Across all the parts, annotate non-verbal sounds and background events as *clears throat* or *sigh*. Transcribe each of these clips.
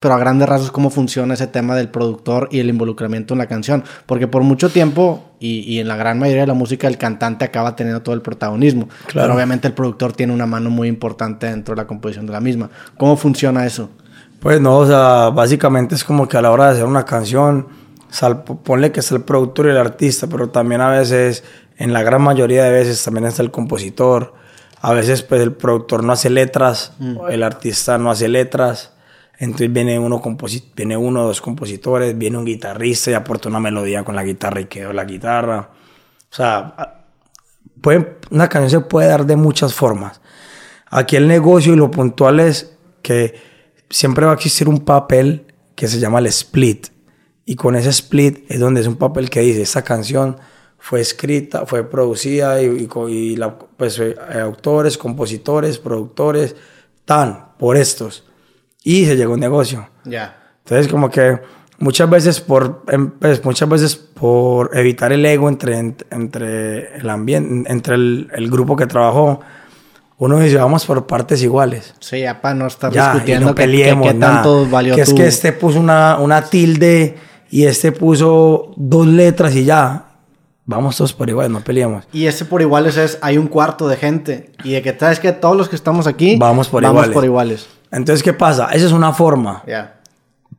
pero a grandes rasgos cómo funciona ese tema del productor y el involucramiento en la canción. Porque por mucho tiempo, y, y en la gran mayoría de la música, el cantante acaba teniendo todo el protagonismo. Claro. Pero obviamente el productor tiene una mano muy importante dentro de la composición de la misma. ¿Cómo funciona eso? Pues no, o sea, básicamente es como que a la hora de hacer una canción, sal- ponle que está el productor y el artista, pero también a veces, en la gran mayoría de veces, también está el compositor. A veces, pues el productor no hace letras, el artista no hace letras. Entonces viene uno, viene uno o dos compositores, viene un guitarrista y aporta una melodía con la guitarra y quedó la guitarra. O sea, una canción se puede dar de muchas formas. Aquí el negocio y lo puntual es que siempre va a existir un papel que se llama el split. Y con ese split es donde es un papel que dice, esta canción fue escrita, fue producida y, y y la- pues, eh, autores, compositores, productores, tan, por estos. Y se llegó a un negocio. Ya. Entonces, como que muchas veces por, em, pues, muchas veces por evitar el ego entre, ent- entre el ambiente, entre el, el grupo que trabajó, uno dice, vamos por partes iguales. Sí, ya para no estar Ya, discutiendo no qué- peleemos qué, nada. tanto valió que es que este puso una, una tilde y este puso dos letras y ya. Vamos todos por igual, no peleemos. Y ese por iguales es, hay un cuarto de gente. Y de que sabes que todos los que estamos aquí Vamos por vamos iguales. por iguales. Entonces, ¿qué pasa? Esa es una forma. Ya.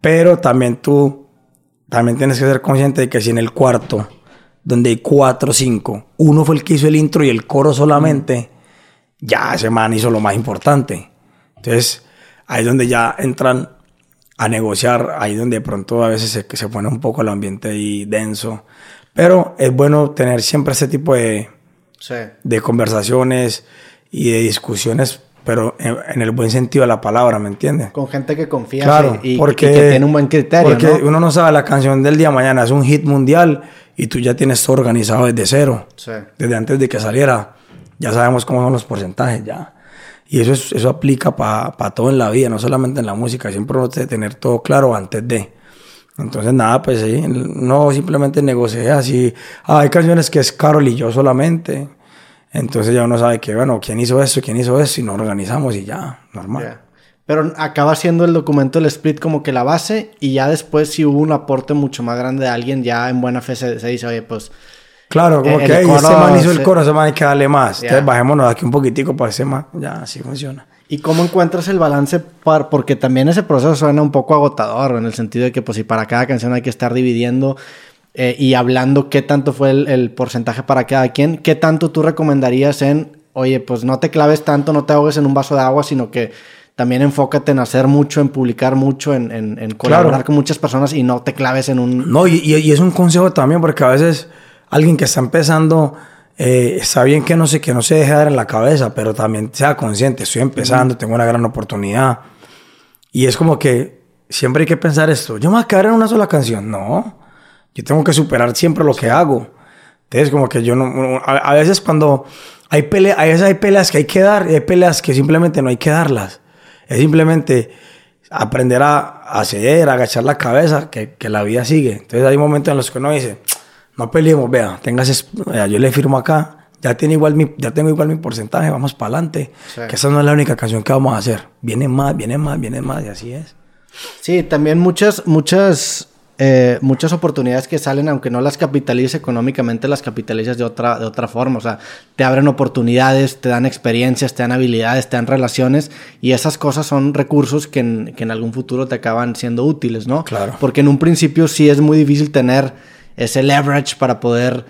Pero también tú, también tienes que ser consciente de que si en el cuarto, donde hay cuatro o cinco, uno fue el que hizo el intro y el coro solamente, ya ese man hizo lo más importante. Entonces, ahí es donde ya entran a negociar, ahí donde de pronto a veces se, se pone un poco el ambiente ahí denso. Pero es bueno tener siempre ese tipo de, Sí. de conversaciones y de discusiones, pero en, en el buen sentido de la palabra, ¿me entiendes? Con gente que confía Claro, y, y porque, que tiene un buen criterio, porque ¿no? uno no sabe la canción del día de mañana, es un hit mundial y tú ya tienes todo organizado desde cero. Sí. Desde antes de que saliera, ya sabemos cómo son los porcentajes ya. Y eso, es- eso aplica para todo en la vida, no solamente en la música, siempre uno tiene que tener todo claro antes de. Entonces, nada, pues sí, no simplemente negocié así. Ah, hay canciones que es Carol y yo solamente. Entonces ya uno sabe que, bueno, quién hizo esto, quién hizo eso, y nos organizamos y ya, normal. Pero acaba siendo el documento, el split, como que la base. Y ya después, si hubo un aporte mucho más grande de alguien, ya en buena fe se, se dice, oye, pues. Claro, como El que "Ey, coro este man hizo el coro, ese man hay que darle más. Entonces bajémonos aquí un poquitico para ese man. Ya, así funciona. ¿Y cómo encuentras el balance? par- porque también ese proceso suena un poco agotador, en el sentido de que, pues, si para cada canción hay que estar dividiendo eh, y hablando qué tanto fue el, el porcentaje para cada quien, ¿qué tanto tú recomendarías en, oye, pues no te claves tanto, no te ahogues en un vaso de agua, sino que también enfócate en hacer mucho, en publicar mucho, en, en- en colaborar Claro. con muchas personas y no te claves en un... No, y, y- y es un consejo también, porque a veces alguien que está empezando, eh, está bien que no, se, que no se deje dar en la cabeza, pero también sea consciente. Estoy empezando, tengo una gran oportunidad. Y es como que siempre hay que pensar esto. Yo me voy a quedar en una sola canción. No. Yo tengo que superar siempre lo que hago. Entonces, como que yo no. A, a veces cuando hay peleas, a veces hay peleas que hay que dar y hay peleas que simplemente no hay que darlas. Es simplemente aprender a, a ceder, a agachar la cabeza, que, que la vida sigue. Entonces, hay momentos en los que uno dice, no peleemos, vea, tengas, vea, yo le firmo acá, ya, tiene igual mi, ya tengo igual mi porcentaje, vamos para adelante. Sí. Que esa no es la única canción que vamos a hacer. Viene más, viene más, viene más, y así es. Sí, también muchas, muchas, eh, muchas oportunidades que salen, aunque no las capitalices económicamente, las capitalizas de otra, de otra forma. O sea, te abren oportunidades, te dan experiencias, te dan habilidades, te dan relaciones, y esas cosas son recursos que en, que en algún futuro te acaban siendo útiles, ¿no? Claro. Porque en un principio sí es muy difícil tener ese leverage para poder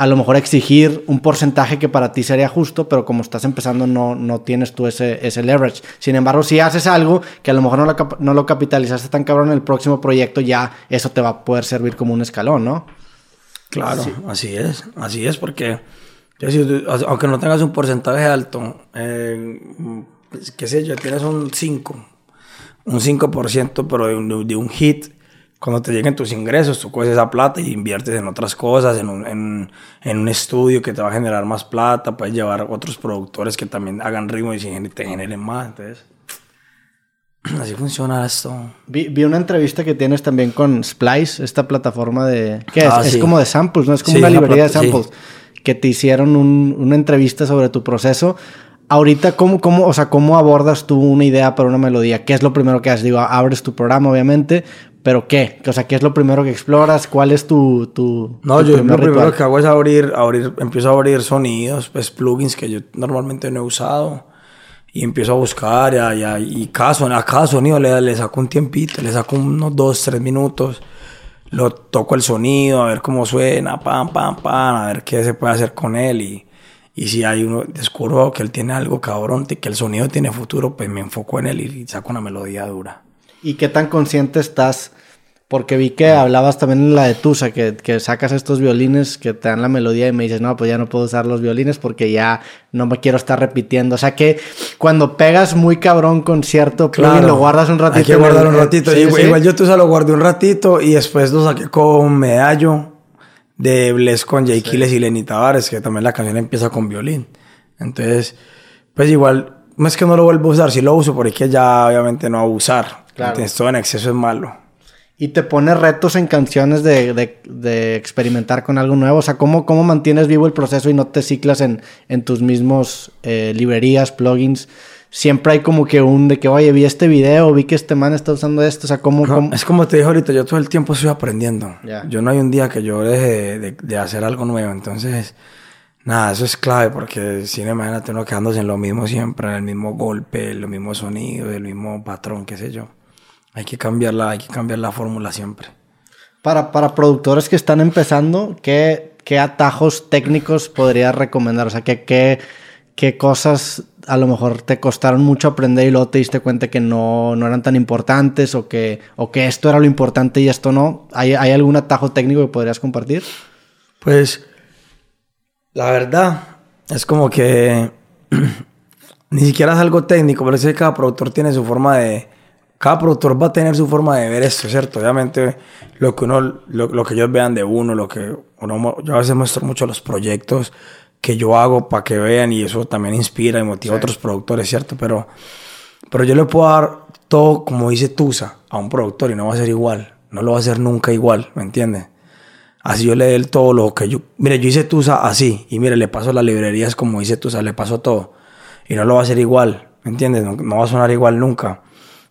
a lo mejor exigir un porcentaje que para ti sería justo, pero como estás empezando no, no tienes tú ese, ese leverage. Sin embargo, si haces algo que a lo mejor no lo, no lo capitalizaste tan cabrón en el próximo proyecto, ya eso te va a poder servir como un escalón, ¿no? Claro, así es, así es, porque aunque no tengas un porcentaje alto, eh, pues, qué sé yo, tienes un 5, un 5%, pero de un, de un hit, cuando te lleguen tus ingresos, tú coges esa plata y inviertes en otras cosas, en un, en, en un estudio que te va a generar más plata, puedes llevar otros productores que también hagan ritmo y te generen más, entonces, *clears throat* así funciona esto. Vi, vi una entrevista que tienes también con Splice, esta plataforma de... ¿Qué es? Ah, es sí. como de samples, ¿no? Es como Sí, una una librería de plata- sí. samples. Que te hicieron un- una entrevista sobre tu proceso. ahorita, ¿cómo, cómo, o sea, ¿cómo abordas tú una idea para una melodía? ¿Qué es lo primero que haces? Digo, abres tu programa, obviamente, pero ¿qué? O sea, ¿qué es lo primero que exploras? ¿Cuál es tu, tu No, yo lo primero que hago es abrir, abrir, empiezo a abrir sonidos, pues plugins que yo normalmente no he usado. Y empiezo a buscar y, y cada, a cada sonido le, le saco un tiempito, le saco unos dos, tres minutos. Lo toco el sonido, a ver cómo suena, pam, pam, pam, a ver qué se puede hacer con él. Y, y si hay uno, descubro que él tiene algo cabrón, que el sonido tiene futuro, pues me enfoco en él y saco una melodía dura. ¿Y qué tan consciente estás? Porque vi que hablabas también en la de Tusa, que, que, sacas estos violines que te dan la melodía y me dices, no, pues ya no puedo usar los violines porque ya no me quiero estar repitiendo. O sea que cuando pegas muy cabrón con cierto plugin, lo guardas un ratito. Hay que guardar un ratito. igual, yo Tusa lo guardé un ratito y después lo saqué con medallo de Bless con Jay Kiles y Lenny Tavares, que también la canción empieza con violín. Entonces, pues igual, no es que no lo vuelvo a usar, si lo uso, porque ya obviamente no a usar. Claro. Entonces, todo en exceso es malo. Y te pone retos en canciones de, de, de, experimentar con algo nuevo. O sea, ¿cómo, cómo mantienes vivo el proceso y no te ciclas en, en tus mismos eh, librerías, plugins? siempre hay como que un de que, oye, vi este video, vi que este man está usando esto, o sea, ¿cómo...? Es como te dije ahorita, yo todo el tiempo estoy aprendiendo. Yo no hay un día que yo deje de, de, hacer algo nuevo, entonces, nada, eso es clave porque si no, imagínate uno quedándose en lo mismo siempre, en el mismo golpe, en lo mismo sonido, el mismo patrón, qué sé yo. Hay que cambiarla, hay que cambiar la fórmula siempre. Para, para productores que están empezando, ¿qué, qué atajos técnicos podrías recomendar? O sea, ¿qué, qué, qué cosas a lo mejor te costaron mucho aprender y luego te diste cuenta que no, no eran tan importantes o que, o que esto era lo importante y esto no. ¿Hay, ¿Hay algún atajo técnico que podrías compartir? Pues la verdad es como que *clears throat* ni siquiera es algo técnico, pero es que cada productor tiene su forma de... Cada productor va a tener su forma de ver esto, ¿cierto? Obviamente lo que uno, lo, lo que ellos vean de uno, lo que uno, yo a veces muestro mucho los proyectos que yo hago para que vean y eso también inspira y motiva a otros productores, ¿cierto? Pero, pero yo le puedo dar todo, como dice Tusa, a un productor y no va a ser igual. No lo va a hacer nunca igual, ¿me entiendes? Así yo le doy todo lo que yo... Mire, yo hice Tusa así y mire, le paso las librerías como dice Tusa, le paso todo. Y no lo va a hacer igual, ¿me entiendes? No, no va a sonar igual nunca.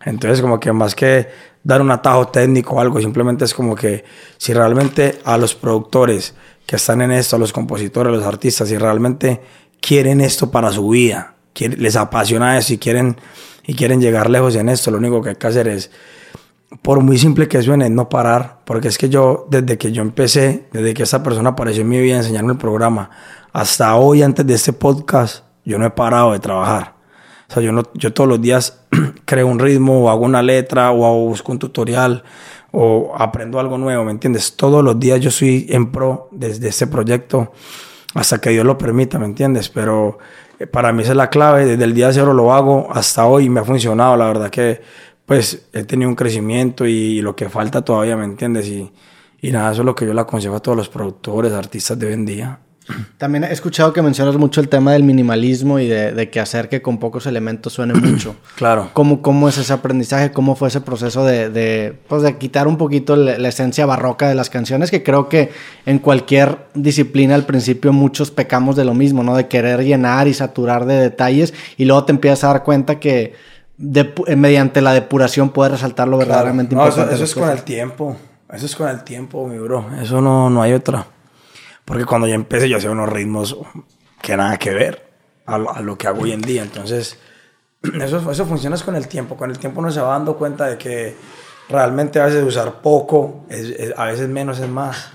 Entonces, como que más que dar un atajo técnico o algo, simplemente es como que si realmente a los productores que están en esto, los compositores, los artistas, y realmente quieren esto para su vida, les apasiona eso y quieren, y quieren llegar lejos en esto, lo único que hay que hacer es, por muy simple que suene, no parar, porque es que yo, desde que yo empecé, desde que esta persona apareció en mi vida a enseñarme el programa, hasta hoy, antes de este podcast, yo no he parado de trabajar. O sea, yo, no, yo todos los días *clears throat* creo un ritmo, o hago una letra, o busco un tutorial, o aprendo algo nuevo, ¿me entiendes? Todos los días yo soy en pro desde ese proyecto hasta que Dios lo permita, ¿me entiendes? Pero eh, para mí esa es la clave, desde el día cero lo hago hasta hoy me ha funcionado, la verdad que pues he tenido un crecimiento y, lo que falta todavía, ¿me entiendes? Y, y nada, eso es lo que yo le aconsejo a todos los productores, artistas de hoy en día. También he escuchado que mencionas mucho el tema del minimalismo y de, que hacer que con pocos elementos suene *clears throat* mucho. claro. ¿Cómo, ¿Cómo es ese aprendizaje? ¿Cómo fue ese proceso de, de, pues de quitar un poquito la, esencia barroca de las canciones? Que creo que en cualquier disciplina al principio muchos pecamos de lo mismo, ¿no? De querer llenar y saturar de detalles y luego te empiezas a dar cuenta que mediante la depuración puedes resaltar lo verdaderamente importante. Eso, es con el tiempo. Eso es con el tiempo, mi bro. Eso no, no hay otra. Porque cuando yo empecé yo hacía unos ritmos que nada que ver a lo, que hago hoy en día. Entonces, *clears throat* eso, eso funciona con el tiempo. Con el tiempo uno se va dando cuenta de que realmente a veces usar poco, a veces menos es más.